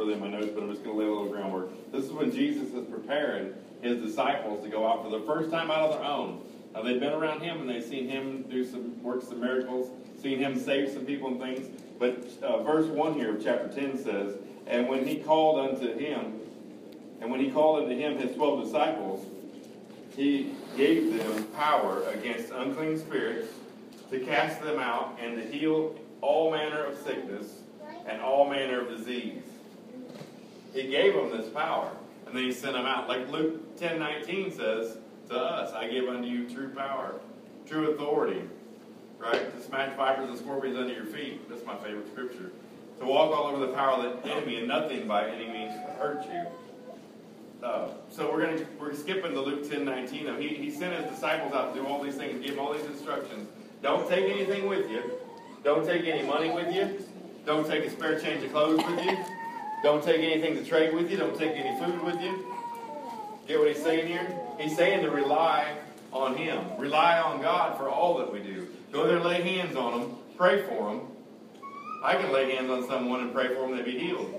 really in my notes, but I'm just going to lay a little groundwork. This is when Jesus is preparing his disciples to go out for the first time out on their own. Now, they've been around him and they've seen him do some works, some miracles, seen him save some people and things. But uh, verse 1 here of chapter 10 says, And when he called unto him, and when he called unto him his twelve disciples, he gave them power against unclean spirits to cast them out and to heal all manner of sickness and all manner of disease. He gave them this power, and then he sent them out. Like Luke 10 19 says to us, I give unto you true power, true authority, right? To smash vipers and scorpions under your feet. That's my favorite scripture. To walk all over the power of the enemy, and nothing by any means hurt you. Uh, so we're gonna we're skipping to Luke 10 19. Though. He, he sent his disciples out to do all these things, give them all these instructions. Don't take anything with you. Don't take any money with you. Don't take a spare change of clothes with you. Don't take anything to trade with you. Don't take any food with you. Get what he's saying here? He's saying to rely on him. Rely on God for all that we do. Go there, lay hands on them, pray for them. I can lay hands on someone and pray for them, they be healed.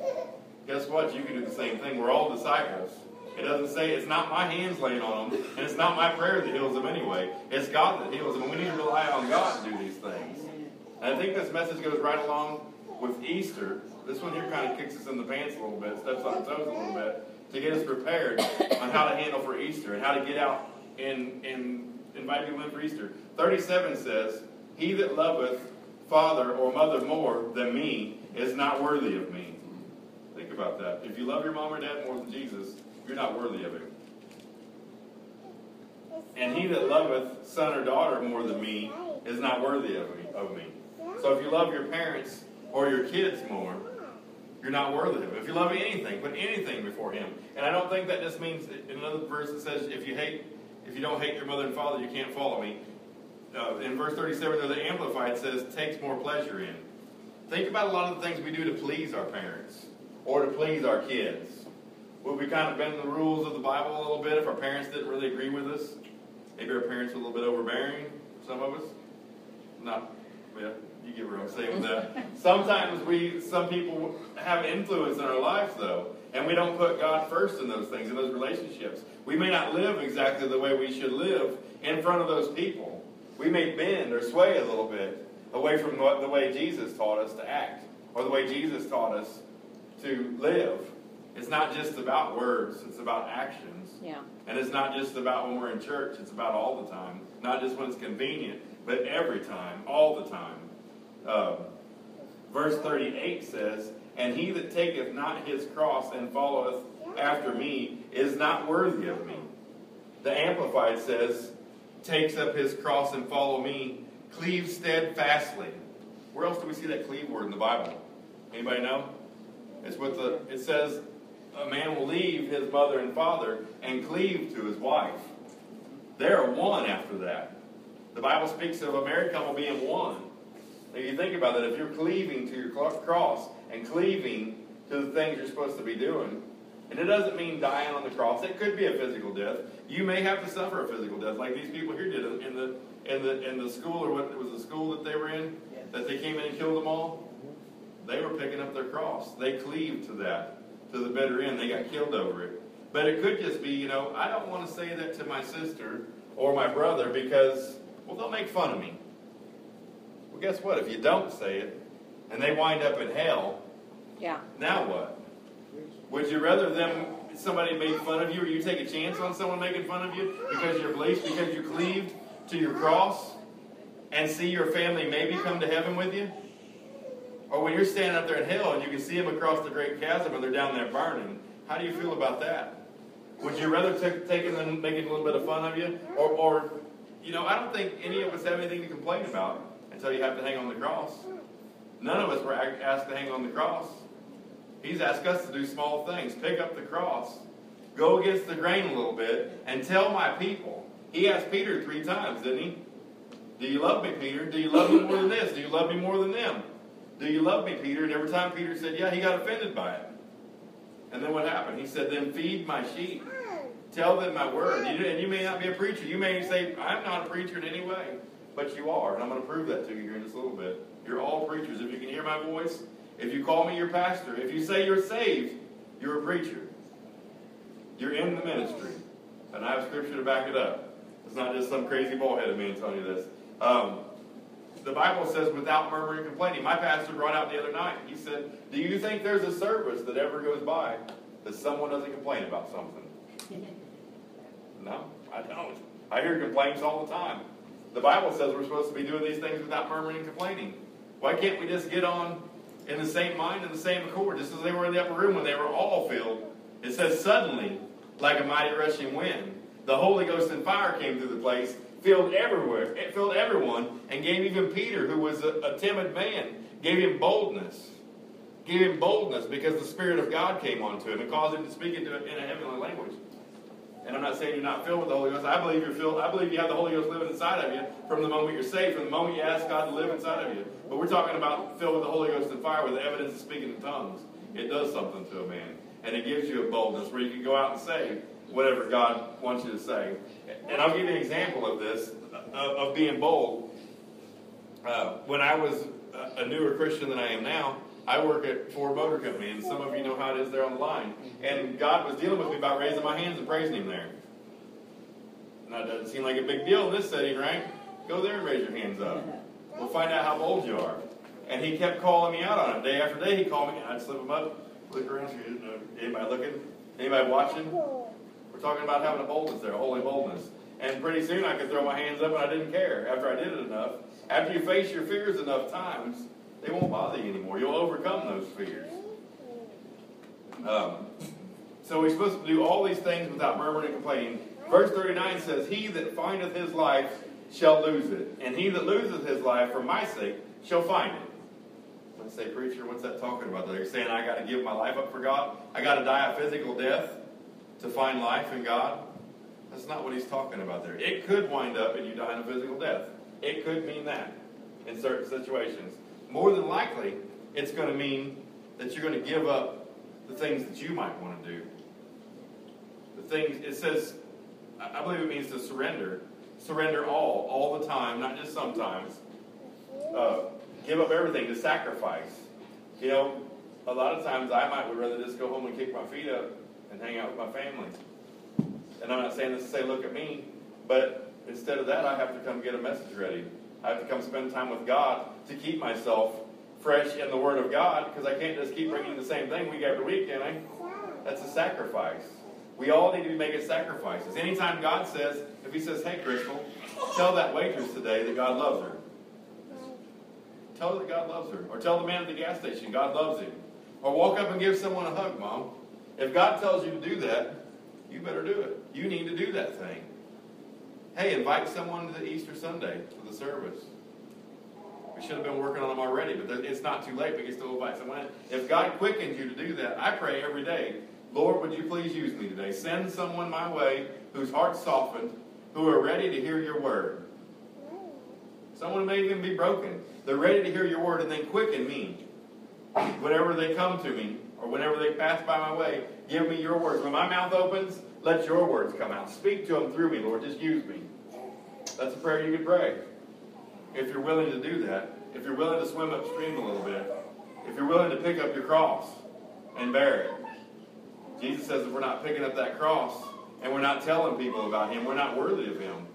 Guess what? You can do the same thing. We're all disciples. It doesn't say it's not my hands laying on them, and it's not my prayer that heals them anyway. It's God that heals them, we need to rely on God to do these things. And I think this message goes right along with Easter. This one here kind of kicks us in the pants a little bit, steps on toes a little bit, to get us prepared on how to handle for Easter and how to get out and, and invite people in for Easter. 37 says, He that loveth father or mother more than me is not worthy of me. Think about that. If you love your mom or dad more than Jesus, you're not worthy of him. And he that loveth son or daughter more than me is not worthy. Of me. So if you love your parents or your kids more, you're not worthy of him. If you love anything, put anything before him. And I don't think that just means in another verse it says if you hate, if you don't hate your mother and father, you can't follow me. Uh, in verse 37 there, the Amplified says takes more pleasure in. Think about a lot of the things we do to please our parents or to please our kids. Would we kind of bend the rules of the Bible a little bit if our parents didn't really agree with us? Maybe our parents were a little bit overbearing, some of us. Not, yeah, you get what I'm saying with that. Sometimes we, some people have influence in our lives, though, and we don't put God first in those things, in those relationships. We may not live exactly the way we should live in front of those people. We may bend or sway a little bit away from the way Jesus taught us to act, or the way Jesus taught us to live. It's not just about words, it's about actions. Yeah. And it's not just about when we're in church, it's about all the time. Not just when it's convenient, but every time, all the time. Um, verse 38 says, And he that taketh not his cross and followeth after me is not worthy of me. The Amplified says, Takes up his cross and follow me, cleave steadfastly. Where else do we see that cleave word in the Bible? Anybody know? It's what the it says a man will leave his mother and father and cleave to his wife. They're one after that. The Bible speaks of a married couple being one. If you think about it, if you're cleaving to your cross and cleaving to the things you're supposed to be doing, and it doesn't mean dying on the cross. It could be a physical death. You may have to suffer a physical death, like these people here did in the in the in the school or what it was the school that they were in that they came in and killed them all. They were picking up their cross. They cleaved to that to the bitter end. They got killed over it. But it could just be, you know, I don't want to say that to my sister or my brother because, well, they'll make fun of me. Guess what? If you don't say it and they wind up in hell, yeah. now what? Would you rather them somebody make fun of you or you take a chance on someone making fun of you because you're beliefs, because you're cleaved to your cross and see your family maybe come to heaven with you? Or when you're standing up there in hell and you can see them across the great chasm and they're down there burning, how do you feel about that? Would you rather take, taking them making a little bit of fun of you? Or, or, you know, I don't think any of us have anything to complain about until you have to hang on the cross. None of us were asked to hang on the cross. He's asked us to do small things. Pick up the cross. Go against the grain a little bit and tell my people. He asked Peter three times, didn't he? Do you love me, Peter? Do you love me more than this? Do you love me more than them? Do you love me, Peter? And every time Peter said, Yeah, he got offended by it. And then what happened? He said, Then feed my sheep. Tell them my word. and you may not be a preacher. You may say, I'm not a preacher in any way. But you are. And I'm going to prove that to you here in just a little bit. You're all preachers. If you can hear my voice, If you call me your pastor, if you say you're saved, you're a preacher. You're in the ministry. And I have scripture to back it up. It's not just some crazy ballheaded man telling you this. Um, the Bible says without murmuring and complaining. My pastor brought out the other night. He said, Do you think there's a service that ever goes by that someone doesn't complain about something? no, I don't. I hear complaints all the time. The Bible says we're supposed to be doing these things without murmuring and complaining. Why can't we just get on in the same mind and the same accord, just as they were in the upper room when they were all filled? It says, Suddenly, like a mighty rushing wind, the Holy Ghost and fire came through the place, filled everywhere, it filled everyone, and gave even Peter, who was a, a timid man, gave him boldness. Gave him boldness because the Spirit of God came onto him and caused him to speak into in a heavenly language. And I'm not saying you're not filled with the Holy Ghost. I believe you're filled. I believe you have the Holy Ghost living inside of you from the moment you're saved, from the moment you ask God to live inside of you. But we're talking about filled with the Holy Ghost and fire with the evidence of speaking in tongues. It does something to a man. And it gives you a boldness where you can go out and say whatever God wants you to say. And I'll give you an example of this, of, being bold. Uh, when I was a newer Christian than I am now, I work at Ford Motor Company, and some of you know how it is there on the line. And God was dealing with me about raising my hands and praising Him there. Now, it doesn't seem like a big deal in this setting, right? Go there and raise your hands up. We'll find out how bold you are. And He kept calling me out on it. Day after day, He called me, and I'd slip them up, look around, anybody looking? Anybody watching? We're talking about having a boldness there, a holy boldness. And pretty soon I could throw my hands up and I didn't care after I did it enough. After you face your fears enough times, they won't bother you anymore. You'll overcome those fears. Um, so we're supposed to do all these things without murmuring and complaining. Verse 39 says, He that findeth his life shall lose it, and he that loseth his life for my sake shall find it. Let's say, preacher, what's that talking about? There, you're saying I got to give my life up for God? I got to die a physical death to find life in God? That's not what he's talking about there. It could wind up and you dying a physical death. It could mean that in certain situations. More than likely, it's going to mean that you're going to give up the things that you might want to do. The things, it says, I believe it means to surrender. Surrender all, all the time, not just sometimes. Uh, give up everything, to sacrifice. You know, a lot of times I might would rather just go home and kick my feet up and hang out with my family. And I'm not saying this to say, look at me, but instead of that, I have to come get a message ready. I have to come spend time with God to keep myself fresh in the Word of God because I can't just keep bringing the same thing week after week, can I? That's a sacrifice. We all need to be making sacrifices. Anytime God says, if He says, hey, Crystal, tell that waitress today that God loves her. Tell her that God loves her. Or tell the man at the gas station God loves him. Or walk up and give someone a hug, Mom. If God tells you to do that, you better do it. You need to do that thing. Hey, invite someone to the Easter Sunday to the service. We should have been working on them already, but it's not too late. We can still invite someone. If God quickens you to do that, I pray every day, Lord, would you please use me today? Send someone my way whose heart's softened, who are ready to hear your word. Someone may even be broken. They're ready to hear your word, and then quicken me. Whenever they come to me, or whenever they pass by my way, give me your words. When my mouth opens, let your words come out. Speak to them through me, Lord. Just use me. That's a prayer you could pray. If you're willing to do that, if you're willing to swim upstream a little bit, if you're willing to pick up your cross and bear it. Jesus says if we're not picking up that cross and we're not telling people about Him, we're not worthy of Him.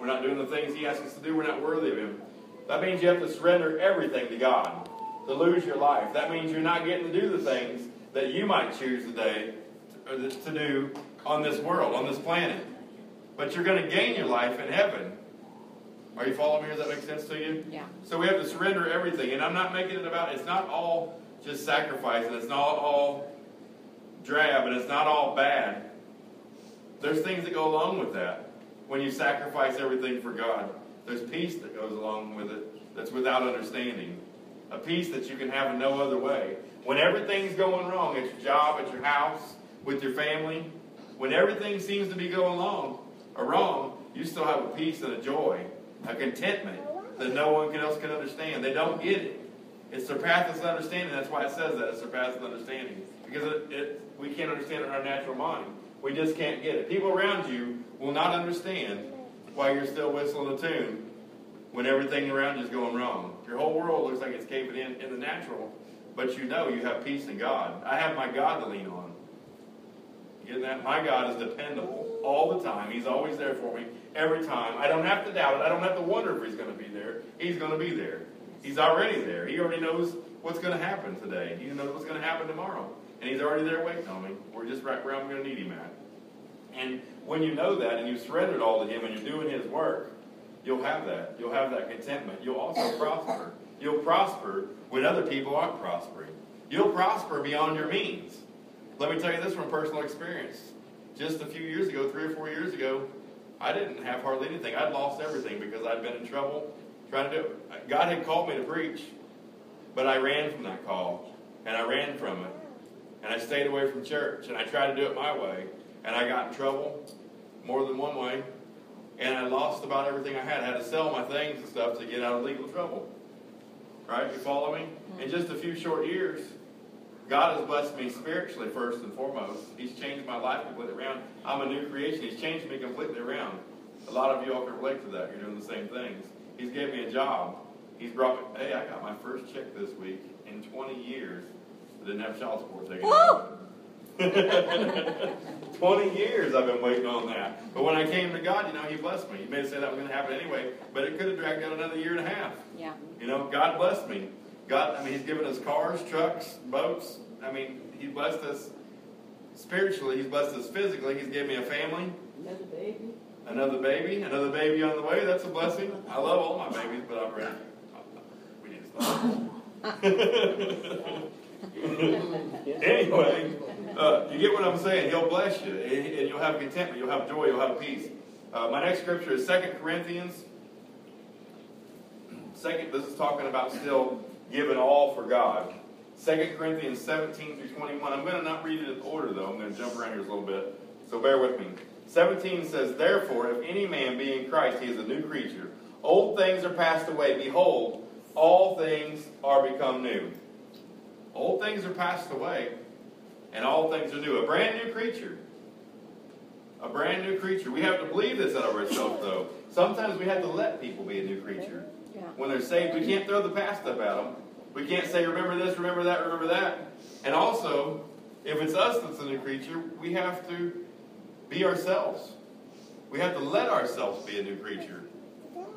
We're not doing the things He asks us to do, we're not worthy of Him. That means you have to surrender everything to God to lose your life. That means you're not getting to do the things that you might choose today to, uh, to do on this world, on this planet. But you're going to gain your life in heaven. Are you following me? Does that make sense to you? Yeah. So we have to surrender everything. And I'm not making it about, it's not all just sacrifice, and it's not all drab, and it's not all bad. There's things that go along with that when you sacrifice everything for God. There's peace that goes along with it that's without understanding. A peace that you can have in no other way. When everything's going wrong at your job, at your house, with your family, when everything seems to be going wrong or wrong, you still have a peace and a joy, a contentment that no one else can understand. They don't get it. It surpasses understanding. That's why it says that it surpasses understanding because it, it, we can't understand it in our natural mind. We just can't get it. People around you will not understand why you're still whistling a tune when everything around you is going wrong. Your whole world looks like it's caving in in the natural, but you know you have peace in God. I have my God to lean on. Getting that? My God is dependable all the time. He's always there for me every time. I don't have to doubt it. I don't have to wonder if He's going to be there. He's going to be there. He's already there. He already knows what's going to happen today. He knows what's going to happen tomorrow. And He's already there waiting on me. We're just right where I'm going to need Him at. And when you know that and you've surrendered all to Him and you're doing His work, you'll have that. You'll have that contentment. You'll also prosper. You'll prosper when other people aren't prospering. You'll prosper beyond your means. Let me tell you this from personal experience. Just a few years ago, three or four years ago, I didn't have hardly anything. I'd lost everything because I'd been in trouble trying to do it. God had called me to preach, but I ran from that call, and I ran from it. And I stayed away from church, and I tried to do it my way. And I got in trouble more than one way, and I lost about everything I had. I had to sell my things and stuff to get out of legal trouble. Right? You follow me? In mm-hmm. just a few short years, God has blessed me spiritually first and foremost. He's changed my life completely around. I'm a new creation. He's changed me completely around. A lot of you all can relate to that. You're doing the same things. He's gave me a job. He's brought me, hey, I got my first check this week in 20 years. I didn't have child support taken. 20 years I've been waiting on that. But when I came to God, you know, He blessed me. He may say that was going to happen anyway, but it could have dragged out another year and a half. Yeah. You know, God blessed me. God, I mean, He's given us cars, trucks, boats. I mean, He blessed us spiritually. He's blessed us physically. He's given me a family. Another baby. Another baby. Another baby on the way. That's a blessing. I love all my babies, but I'm ready. We need to stop. anyway, uh, you get what I'm saying. He'll bless you, and and you'll have contentment. You'll have joy. You'll have peace. Uh, my next scripture is Second Corinthians. Second, this is talking about still giving all for God. Second Corinthians 17 through 21. I'm going to not read it in order, though. I'm going to jump around here a little bit. So bear with me. 17 says, Therefore, if any man be in Christ, he is a new creature. Old things are passed away. Behold, all things are become new. Old things are passed away, and all things are new. A brand new creature. A brand new creature. We have to believe this out of ourselves, though. Sometimes we have to let people be a new creature. When they're saved, we can't throw the past up at them. We can't say, remember this, remember that, remember that. And also, if it's us that's a new creature, we have to be ourselves. We have to let ourselves be a new creature.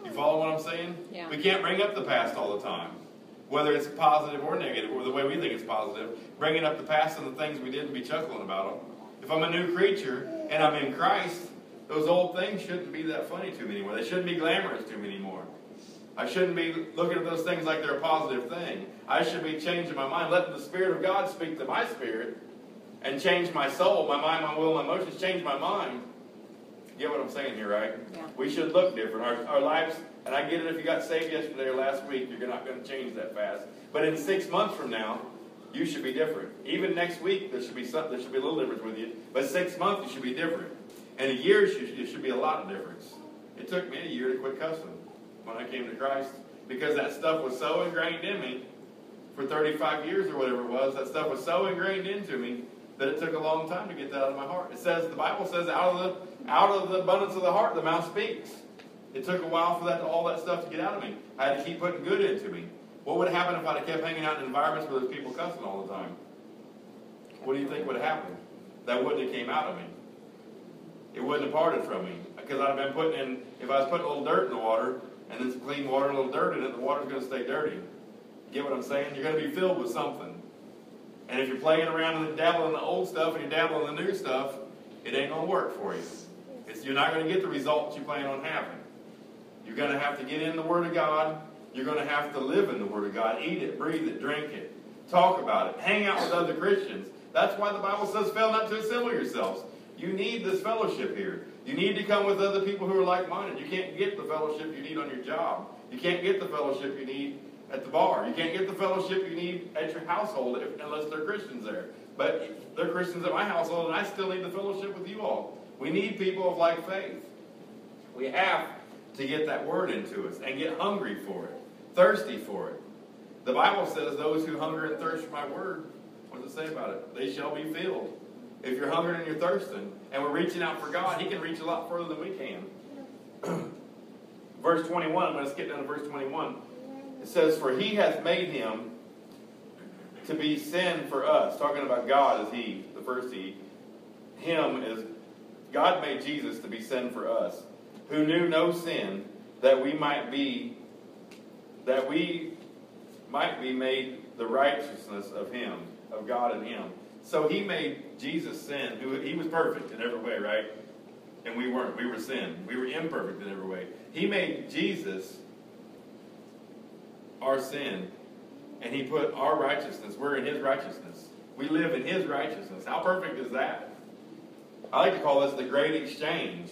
You follow what I'm saying? Yeah. We can't bring up the past all the time. Whether it's positive or negative, or the way we think it's positive, bringing up the past and the things we did and be chuckling about them. If I'm a new creature and I'm in Christ, those old things shouldn't be that funny to me anymore. They shouldn't be glamorous to me anymore. I shouldn't be looking at those things like they're a positive thing. I should be changing my mind, letting the Spirit of God speak to my spirit and change my soul, my mind, my will, my emotions, change my mind. You get what I'm saying here, right? Yeah. We should look different. Our, our lives, and I get it if you got saved yesterday or last week, you're not going to change that fast. But in six months from now, you should be different. Even next week, there should be something, there should be a little difference with you. But six months, you should be different. And a year, should, it should be a lot of difference. It took me a year to quit cussing when I came to Christ because that stuff was so ingrained in me for 35 years or whatever it was. That stuff was so ingrained into me that it took a long time to get that out of my heart. It says the Bible says out of the out of the abundance of the heart the mouth speaks. It took a while for that all that stuff to get out of me. I had to keep putting good into me. What would happen if I'd kept hanging out in environments where there's people cussing all the time? What do you think would have happened? That wouldn't have came out of me. It wouldn't have parted from me because I'd have been putting in. If I was putting a little dirt in the water and then some clean water, a little dirt in it, the water's going to stay dirty. Get what I'm saying? You're going to be filled with something. And if you're playing around and dabbling in the old stuff and you're dabbling in the new stuff, it ain't going to work for you. It's, you're not going to get the results you plan on having. You're going to have to get in the Word of God. You're going to have to live in the Word of God. Eat it, breathe it, drink it, talk about it, hang out with other Christians. That's why the Bible says, fail not to assemble yourselves. You need this fellowship here. You need to come with other people who are like minded. You can't get the fellowship you need on your job. You can't get the fellowship you need at the bar. You can't get the fellowship you need at your household if, unless they're Christians there. But they're Christians at my household, and I still need the fellowship with you all. We need people of like faith. We have to get that word into us and get hungry for it, thirsty for it. The Bible says, Those who hunger and thirst for my word, what does it say about it? They shall be filled. If you're hungering and you're thirsting, and we're reaching out for God, He can reach a lot further than we can. verse 21, I'm going to skip down to verse 21. It says, For He hath made Him to be sin for us. Talking about God as He, the first He. Him is God made Jesus to be sin for us, who knew no sin, that we might be that we might be made the righteousness of Him, of God in Him. So He made Jesus sin, He was perfect in every way, right? And we weren't. We were sin. We were imperfect in every way. He made Jesus our sin, and He put our righteousness. We're in His righteousness. We live in His righteousness. How perfect is that? I like to call this the great exchange.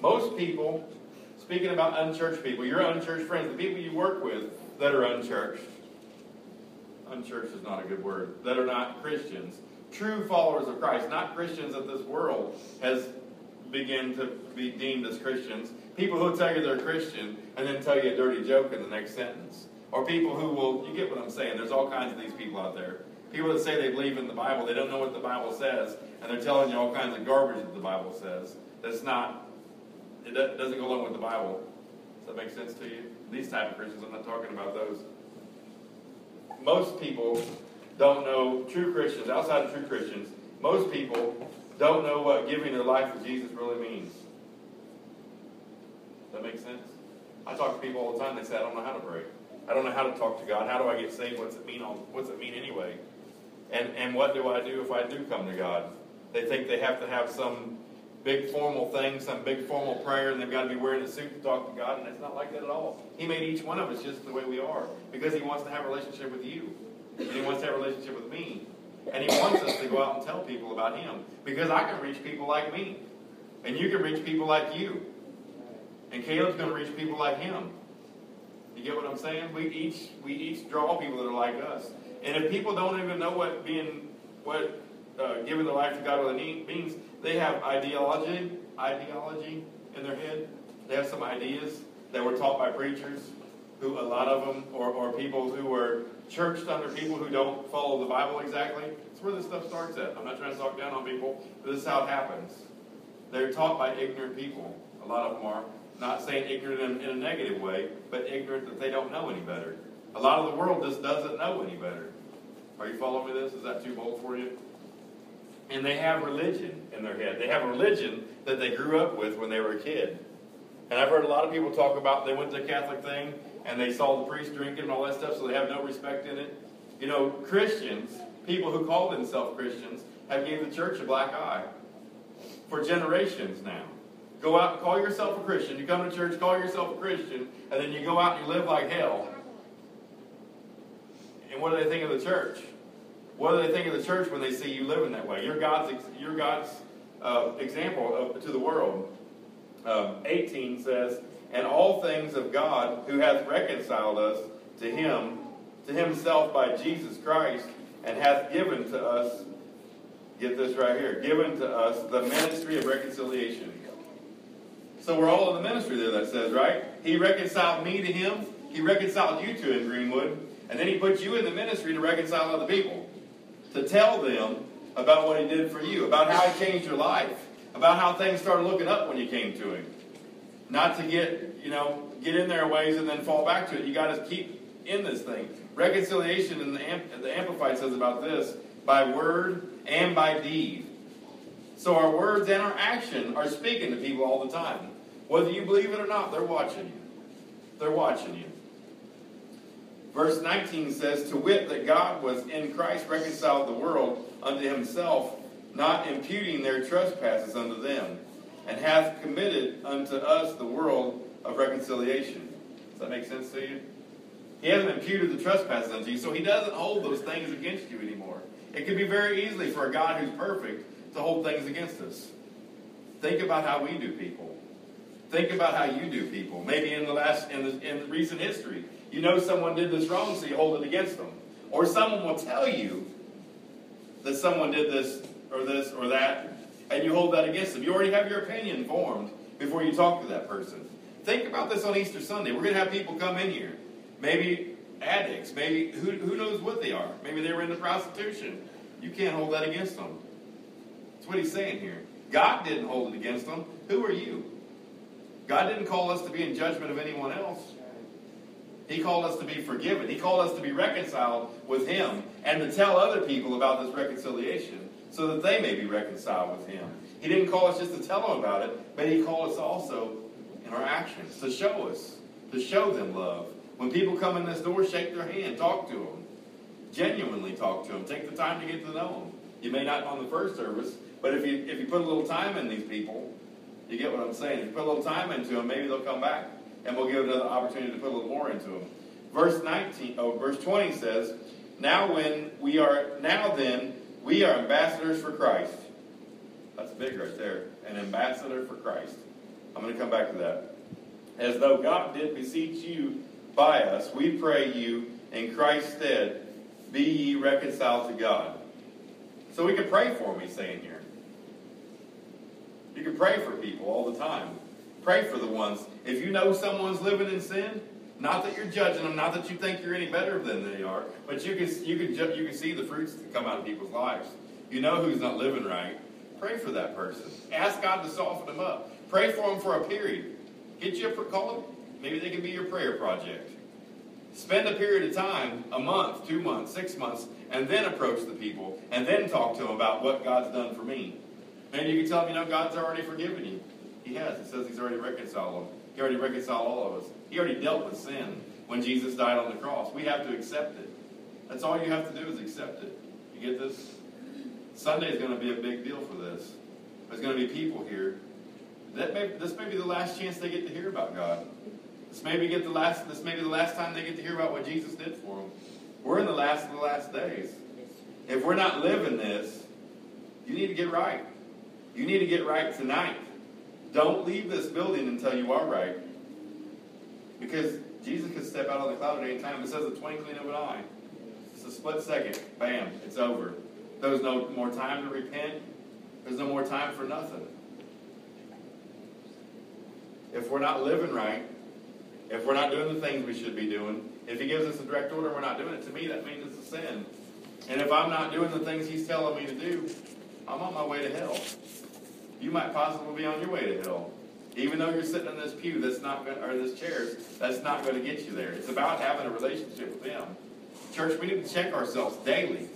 Most people, speaking about unchurched people, your unchurched friends, the people you work with that are unchurched, unchurched is not a good word, that are not Christians, true followers of Christ, not Christians that this world has begun to be deemed as Christians. People who tell you they're Christian and then tell you a dirty joke in the next sentence. Or people who will, you get what I'm saying, there's all kinds of these people out there. People that say they believe in the Bible, they don't know what the Bible says, and they're telling you all kinds of garbage that the Bible says. That's not, it doesn't go along with the Bible. Does that make sense to you? These type of Christians, I'm not talking about those. Most people don't know, true Christians, outside of true Christians, most people don't know what giving their life to Jesus really means. Does that make sense? I talk to people all the time, they say, I don't know how to pray. I don't know how to talk to God. How do I get saved? What's it mean? What's it mean anyway? And, and what do I do if I do come to God? They think they have to have some big formal thing, some big formal prayer, and they've got to be wearing a suit to talk to God, and it's not like that at all. He made each one of us just the way we are because He wants to have a relationship with you, and He wants to have a relationship with me. And He wants us to go out and tell people about Him because I can reach people like me, and you can reach people like you, and Caleb's going to reach people like him. You get what I'm saying? We each we each draw people that are like us. And if people don't even know what being what uh, giving their life to God really means, they have ideology ideology in their head. They have some ideas that were taught by preachers, who a lot of them, or, or people who were churched under people who don't follow the Bible exactly. It's where this stuff starts at. I'm not trying to talk down on people, but this is how it happens. They're taught by ignorant people. A lot of them are. Not saying ignorant in, in a negative way, but ignorant that they don't know any better. A lot of the world just doesn't know any better. Are you following me this? Is that too bold for you? And they have religion in their head. They have a religion that they grew up with when they were a kid. And I've heard a lot of people talk about they went to a Catholic thing and they saw the priest drinking and all that stuff, so they have no respect in it. You know, Christians, people who call themselves Christians, have gave the church a black eye for generations now. Go out and call yourself a Christian. You come to church, call yourself a Christian, and then you go out and you live like hell. And what do they think of the church? What do they think of the church when they see you living that way? You're God's, you're God's uh, example of, to the world. Um, 18 says, And all things of God, who hath reconciled us to him, to himself by Jesus Christ, and hath given to us, get this right here, given to us the ministry of reconciliation. So we're all in the ministry there, that says, right? He reconciled me to him. He reconciled you to him, Greenwood. And then he put you in the ministry to reconcile other people. To tell them about what he did for you, about how he changed your life, about how things started looking up when you came to him. Not to get, you know, get in their ways and then fall back to it. You got to keep in this thing. Reconciliation in the, Amp- the Amplified says about this by word and by deed. So our words and our action are speaking to people all the time. Whether you believe it or not, they're watching you. They're watching you. Verse 19 says, To wit, that God was in Christ reconciled the world unto himself, not imputing their trespasses unto them, and hath committed unto us the world of reconciliation. Does that make sense to you? He hasn't imputed the trespasses unto you, so he doesn't hold those things against you anymore. It could be very easily for a God who's perfect to hold things against us. Think about how we do people. Think about how you do people. Maybe in the last, in the, in recent history, you know someone did this wrong, so you hold it against them. Or someone will tell you that someone did this or this or that, and you hold that against them. You already have your opinion formed before you talk to that person. Think about this on Easter Sunday. We're going to have people come in here. Maybe addicts. Maybe who, who knows what they are. Maybe they were into prostitution. You can't hold that against them. That's what he's saying here. God didn't hold it against them. Who are you? God didn't call us to be in judgment of anyone else. He called us to be forgiven. He called us to be reconciled with Him and to tell other people about this reconciliation so that they may be reconciled with Him. He didn't call us just to tell them about it, but He called us also in our actions to show us, to show them love. When people come in this door, shake their hand, talk to them, genuinely talk to them, take the time to get to know them. You may not on the first service, but if you if you put a little time in these people, you get what I'm saying. If you put a little time into them, maybe they'll come back, and we'll give another opportunity to put a little more into them. Verse 19, oh, verse 20 says, "Now when we are now then we are ambassadors for Christ." That's big right there. An ambassador for Christ. I'm going to come back to that. As though God did beseech you by us, we pray you in Christ's stead, be ye reconciled to God. So we can pray for them, he's saying here. You can pray for people all the time. Pray for the ones. If you know someone's living in sin, not that you're judging them, not that you think you're any better than they are, but you can you can you can see the fruits that come out of people's lives. You know who's not living right. Pray for that person. Ask God to soften them up. Pray for them for a period. Get you a call them. Maybe they can be your prayer project. Spend a period of time, a month, two months, six months, and then approach the people and then talk to them about what God's done for me. And you can tell them, you know, God's already forgiven you. He has. He says He's already reconciled them. He already reconciled all of us. He already dealt with sin when Jesus died on the cross. We have to accept it. That's all you have to do is accept it. You get this? Sunday is going to be a big deal for this. There's going to be people here. That may, this may be the last chance they get to hear about God. This may be get the last. This may be the last time they get to hear about what Jesus did for them. We're in the last of the last days. If we're not living this, you need to get right. You need to get right tonight. Don't leave this building until you are right. Because Jesus could step out on the cloud at any time. It says a twinkling of an eye. It's a split second. Bam, it's over. There's no more time to repent. There's no more time for nothing. If we're not living right, if we're not doing the things we should be doing, if he gives us a direct order and we're not doing it, to me that means it's a sin. And if I'm not doing the things he's telling me to do, I'm on my way to hell. You might possibly be on your way to hell. Even though you're sitting in this pew that's not going or this chair, that's not going to get you there. It's about having a relationship with him. Church, we need to check ourselves daily.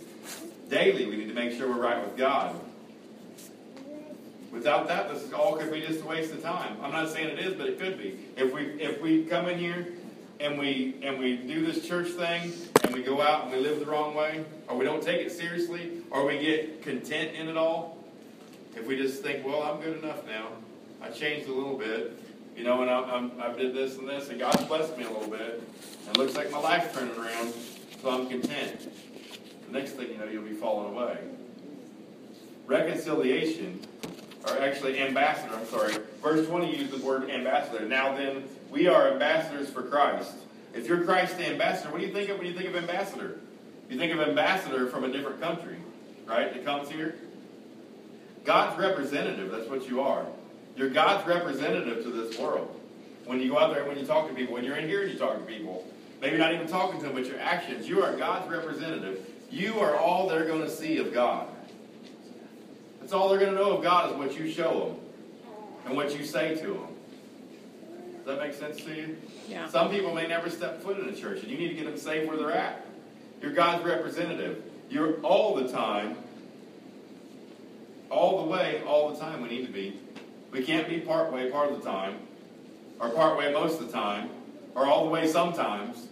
Daily we need to make sure we're right with God. Without that, this all could be just a waste of time. I'm not saying it is, but it could be. If we if we come in here and we and we do this church thing and we go out and we live the wrong way, or we don't take it seriously, or we get content in it all, if we just think, well, I'm good enough now, I changed a little bit, you know, and I, I did this and this, and God's blessed me a little bit, and it looks like my life's turning around, so I'm content. The next thing you know, you'll be falling away. Reconciliation, or actually ambassador, I'm sorry. Verse 20 uses the word ambassador. Now then, we are ambassadors for Christ. If you're Christ's ambassador, what do you think of when you think of ambassador? You think of ambassador from a different country, right? That comes here. God's representative, that's what you are. You're God's representative to this world. When you go out there, when you talk to people, when you're in here and you talk to people, maybe not even talking to them, but your actions, you are God's representative. You are all they're going to see of God. That's all they're going to know of God is what you show them and what you say to them. Does that make sense to you? Yeah. Some people may never step foot in a church, and you need to get them saved where they're at. You're God's representative. You're all the time, all the way, all the time we need to be. We can't be part way part of the time, or part way most of the time, or all the way sometimes.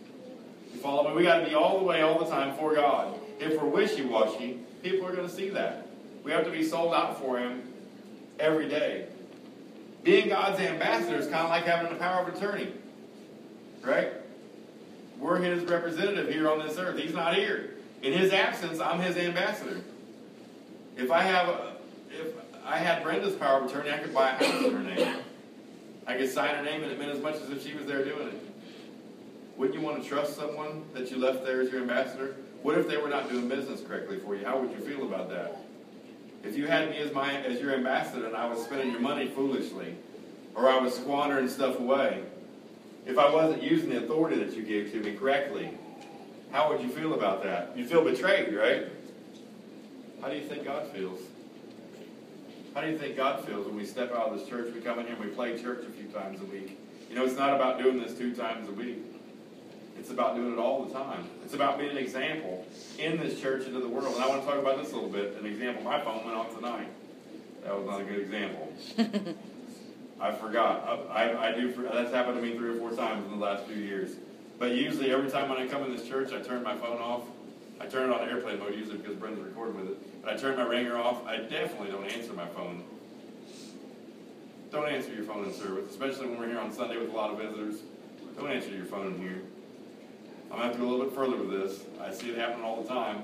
You follow me? We got to be all the way, all the time for God. If we're wishy washy, people are going to see that. We have to be sold out for Him every day. Being God's ambassador is kind of like having a power of attorney, right? We're His representative here on this earth. He's not here. In His absence, I'm His ambassador. If I have, a, if I had Brenda's power of attorney, I could buy a house in her name. I could sign her name, and it meant as much as if she was there doing it. Wouldn't you want to trust someone that you left there as your ambassador? What if they were not doing business correctly for you? How would you feel about that? If you had me as my as your ambassador and I was spending your money foolishly, or I was squandering stuff away, if I wasn't using the authority that you gave to me correctly, how would you feel about that? You feel betrayed, right? How do you think God feels? How do you think God feels when we step out of this church, we come in here and we play church a few times a week? You know, it's not about doing this two times a week. It's about doing it all the time. It's about being an example in this church and to the world. And I want to talk about this a little bit. An example. My phone went off tonight. That was not a good example. I forgot. I, I, I do. That's happened to me three or four times in the last few years. But usually, every time when I come in this church, I turn my phone off. I turn it on airplane mode usually because Brenda's recording with it. But I turn my ringer off. I definitely don't answer my phone. Don't answer your phone in service, especially when we're here on Sunday with a lot of visitors. Don't answer your phone in here. I'm going to have to go a little bit further with this. I see it happen all the time.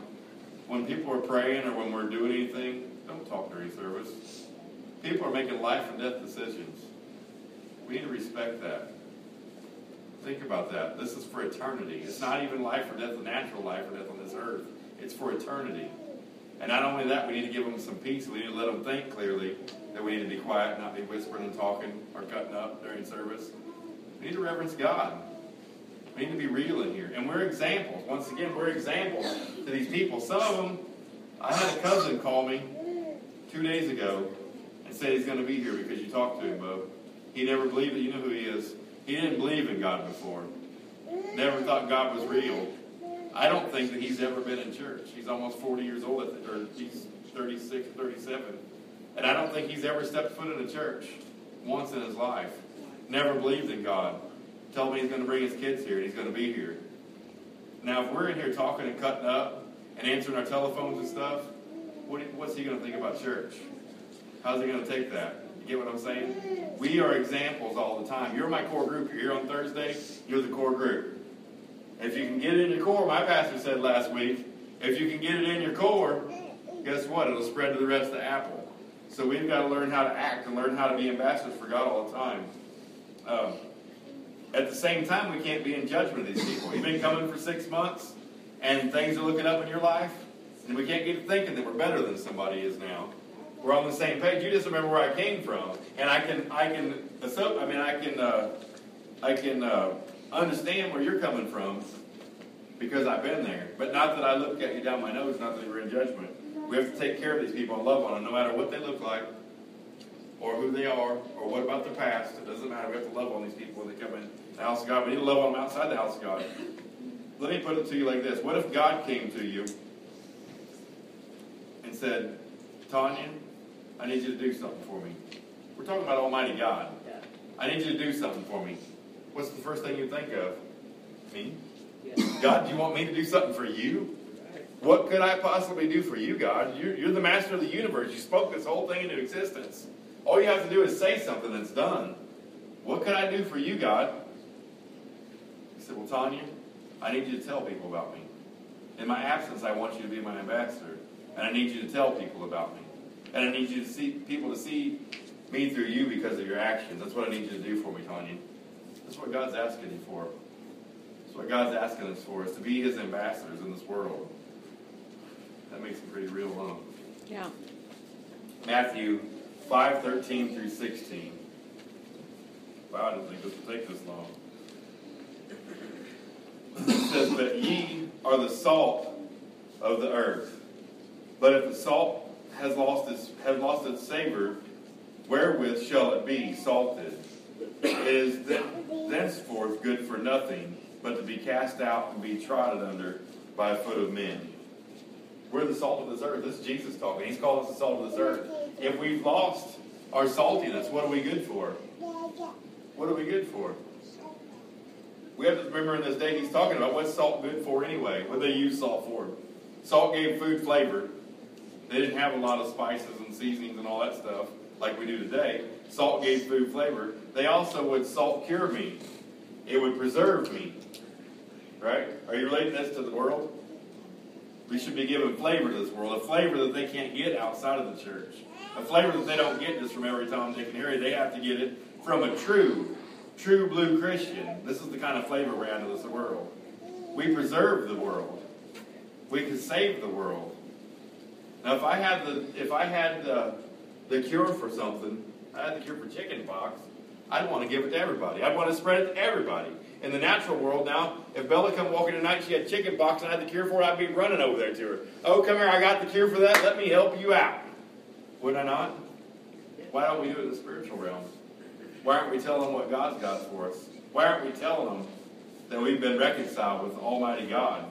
When people are praying or when we're doing anything, don't talk during service. People are making life and death decisions. We need to respect that. Think about that. This is for eternity. It's not even life or death, the natural life or death on this earth. It's for eternity. And not only that, we need to give them some peace. We need to let them think clearly that we need to be quiet, not be whispering and talking or cutting up during service. We need to reverence God. We need to be real in here. And we're examples. Once again, we're examples to these people. Some of them, I had a cousin call me two days ago and said he's going to be here because you talked to him, Bo. He never believed that you know who he is. He didn't believe in God before. Never thought God was real. I don't think that he's ever been in church. He's almost 40 years old, at the, or he's 36, 37. And I don't think he's ever stepped foot in a church once in his life. Never believed in God. Told me he's going to bring his kids here and he's going to be here. Now, if we're in here talking and cutting up and answering our telephones and stuff, what, what's he going to think about church? How's he going to take that? You get what I'm saying? We are examples all the time. You're my core group. You're here on Thursday. You're the core group. If you can get it in your core, my pastor said last week, if you can get it in your core, guess what? It'll spread to the rest of the apple. So we've got to learn how to act and learn how to be ambassadors for God all the time. Um, at the same time, we can't be in judgment of these people. You've been coming for six months, and things are looking up in your life, and we can't get to thinking that we're better than somebody is now. We're on the same page. You just remember where I came from, and I can, I can, I mean, I can, uh, I can uh, understand where you're coming from because I've been there. But not that I look at you down my nose. Not that we're in judgment. We have to take care of these people and love on them, no matter what they look like, or who they are, or what about their past. It doesn't matter. We have to love on these people when they come in the house of God. We need to love on them outside the house of God. Let me put it to you like this: What if God came to you and said, "Tanya, I need you to do something for me. We're talking about Almighty God. I need you to do something for me. What's the first thing you think of? Me? God, do you want me to do something for you? What could I possibly do for you, God? You're, you're the master of the universe. You spoke this whole thing into existence. All you have to do is say something that's done. What could I do for you, God? He said, Well, Tanya, I need you to tell people about me. In my absence, I want you to be my ambassador. And I need you to tell people about me. And I need you to see people to see me through you because of your actions. That's what I need you to do for me, Tanya. That's what God's asking you for. That's what God's asking us for, is to be his ambassadors in this world. That makes it pretty real, huh? Yeah. Matthew 5, 13 through 16. Wow, I didn't think this would take this long. It says, But ye are the salt of the earth. But if the salt has lost its has lost its savor, wherewith shall it be salted? Is thenceforth good for nothing, but to be cast out and be trodden under by a foot of men. We're the salt of this earth. This is Jesus talking. He's called us the salt of this earth. If we've lost our saltiness, what are we good for? What are we good for? We have to remember in this day he's talking about what's salt good for anyway? What they use salt for? Salt gave food flavor. They didn't have a lot of spices and seasonings and all that stuff like we do today. Salt gave food flavor. They also would salt cure meat. It would preserve meat. Right? Are you relating this to the world? We should be given flavor to this world, a flavor that they can't get outside of the church. A flavor that they don't get just from every Tom, Dick, and Harry. They have to get it from a true, true blue Christian. This is the kind of flavor we're adding to this world. We preserve the world. We can save the world. Now, if I had the if I had the, the cure for something, I had the cure for chicken pox, I'd want to give it to everybody. I'd want to spread it to everybody. In the natural world now, if Bella come walking tonight, she had chicken pox and I had the cure for it, I'd be running over there to her. Oh, come here, I got the cure for that. Let me help you out. Would I not? Why don't we do it in the spiritual realm? Why aren't we telling them what God's got for us? Why aren't we telling them that we've been reconciled with Almighty God.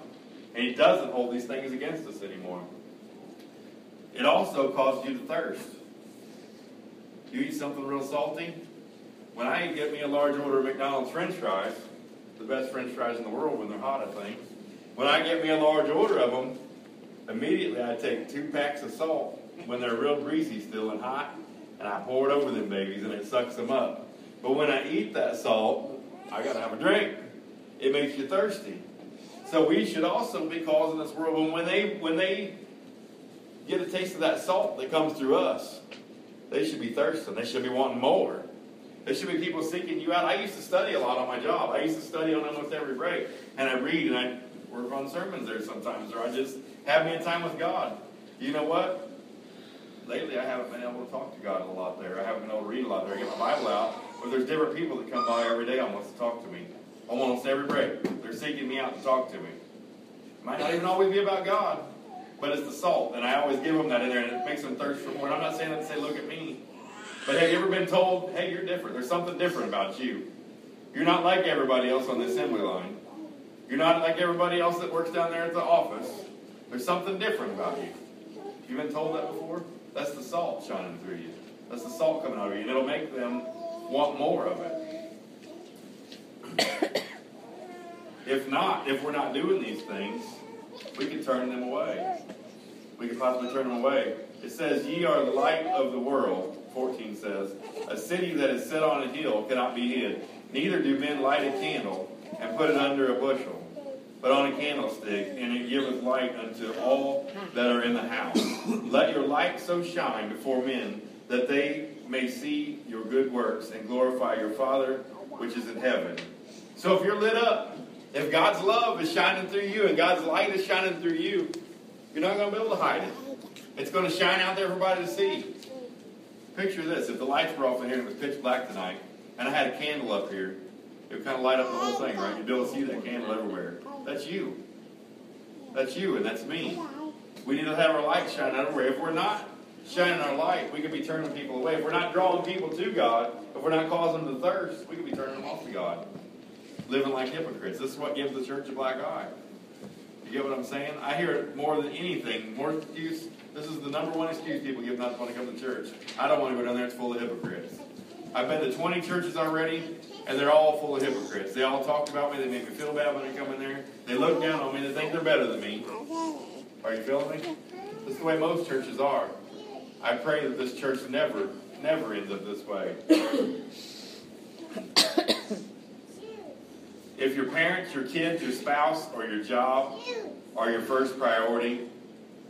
And He doesn't hold these things against us anymore. It also causes you to thirst. You eat something real salty. When I get me a large order of McDonald's French fries, the best French fries in the world when they're hot, I think. When I get me a large order of them, immediately I take two packs of salt when they're real greasy still and hot, and I pour it over them babies, and it sucks them up. But when I eat that salt, I gotta have a drink. It makes you thirsty. So we should also be causing this world when they when they get a taste of that salt that comes through us, they should be thirsting. They should be wanting more. There should be people seeking you out. I used to study a lot on my job. I used to study on almost every break. And I read and I work on sermons there sometimes, or I just have me a time with God. You know what? Lately, I haven't been able to talk to God a lot there. I haven't been able to read a lot there. I get my Bible out, but there's different people that come by every day almost to talk to me. Almost every break. They're seeking me out to talk to me. Might not even always be about God, but it's the salt. And I always give them that in there, and it makes them thirst for more. And I'm not saying that to say, look at me. But have you ever been told, hey, you're different? There's something different about you. You're not like everybody else on the assembly line. You're not like everybody else that works down there at the office. There's something different about you. You've been told that before? That's the salt shining through you. That's the salt coming out of you, and it'll make them want more of it. if not, if we're not doing these things, we can turn them away. We can possibly turn them away. It says, Ye are the light of the world. 14 says, A city that is set on a hill cannot be hid. Neither do men light a candle and put it under a bushel, but on a candlestick, and it giveth light unto all that are in the house. Let your light so shine before men that they may see your good works and glorify your Father which is in heaven. So if you're lit up, if God's love is shining through you and God's light is shining through you, you're not going to be able to hide it. It's going to shine out there for everybody to see. Picture this. If the lights were off in here and it was pitch black tonight, and I had a candle up here, it would kind of light up the whole thing, right? You'd be able to see that candle everywhere. That's you. That's you, and that's me. We need to have our light shine everywhere. If we're not shining our light, we could be turning people away. If we're not drawing people to God, if we're not causing them to thirst, we could be turning them off to God. Living like hypocrites. This is what gives the church a black eye. You get what I'm saying? I hear it more than anything. More excuse. This is the number one excuse people give not to want to come to church. I don't want to go down there. It's full of hypocrites. I've been to 20 churches already, and they're all full of hypocrites. They all talk about me. They make me feel bad when I come in there. They look down on me. They think they're better than me. Are you feeling me? This is the way most churches are. I pray that this church never, never ends up this way. if your parents, your kids, your spouse, or your job are your first priority,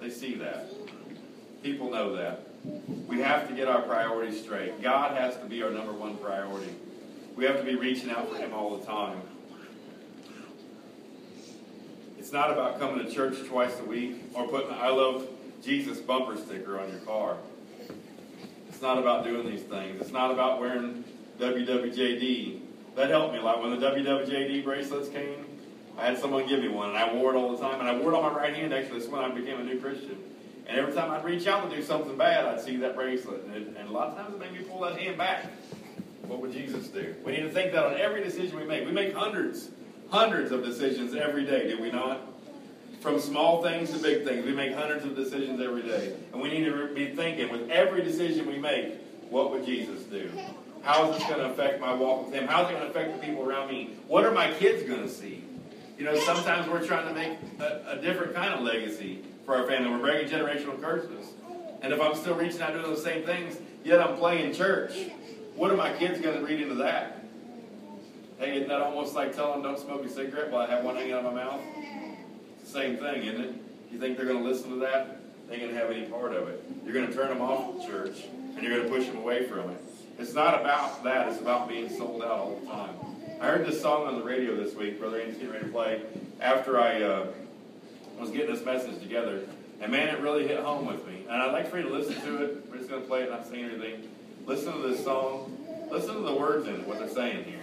they see that. People know that. We have to get our priorities straight. God has to be our number one priority. We have to be reaching out for Him all the time. It's not about coming to church twice a week or putting I love Jesus bumper sticker on your car. It's not about doing these things. It's not about wearing WWJD. That helped me a lot. When the WWJD bracelets came, I had someone give me one, and I wore it all the time. And I wore it on my right hand, actually. That's when I became a new Christian. And every time I'd reach out to do something bad, I'd see that bracelet. And, it, and a lot of times it made me pull that hand back. What would Jesus do? We need to think that on every decision we make. We make hundreds, hundreds of decisions every day, do we not? From small things to big things, we make hundreds of decisions every day. And we need to be thinking with every decision we make, what would Jesus do? How is this going to affect my walk with Him? How is it going to affect the people around me? What are my kids going to see? You know, sometimes we're trying to make a, a different kind of legacy for our family. We're breaking generational curses. And if I'm still reaching out doing those same things, yet I'm playing church, what are my kids going to read into that? Hey, isn't that almost like telling them don't smoke a cigarette while I have one hanging out of my mouth? It's the same thing, isn't it? You think they're going to listen to that? They ain't going to have any part of it. You're going to turn them off church, and you're going to push them away from it. It's not about that. It's about being sold out all the time. I heard this song on the radio this week. Brother Andy's getting ready to play. After I uh, was getting this message together, and man, it really hit home with me. And I'd like for you to listen to it. We're just going to play it, not sing anything. Listen to this song. Listen to the words in it, what they're saying here.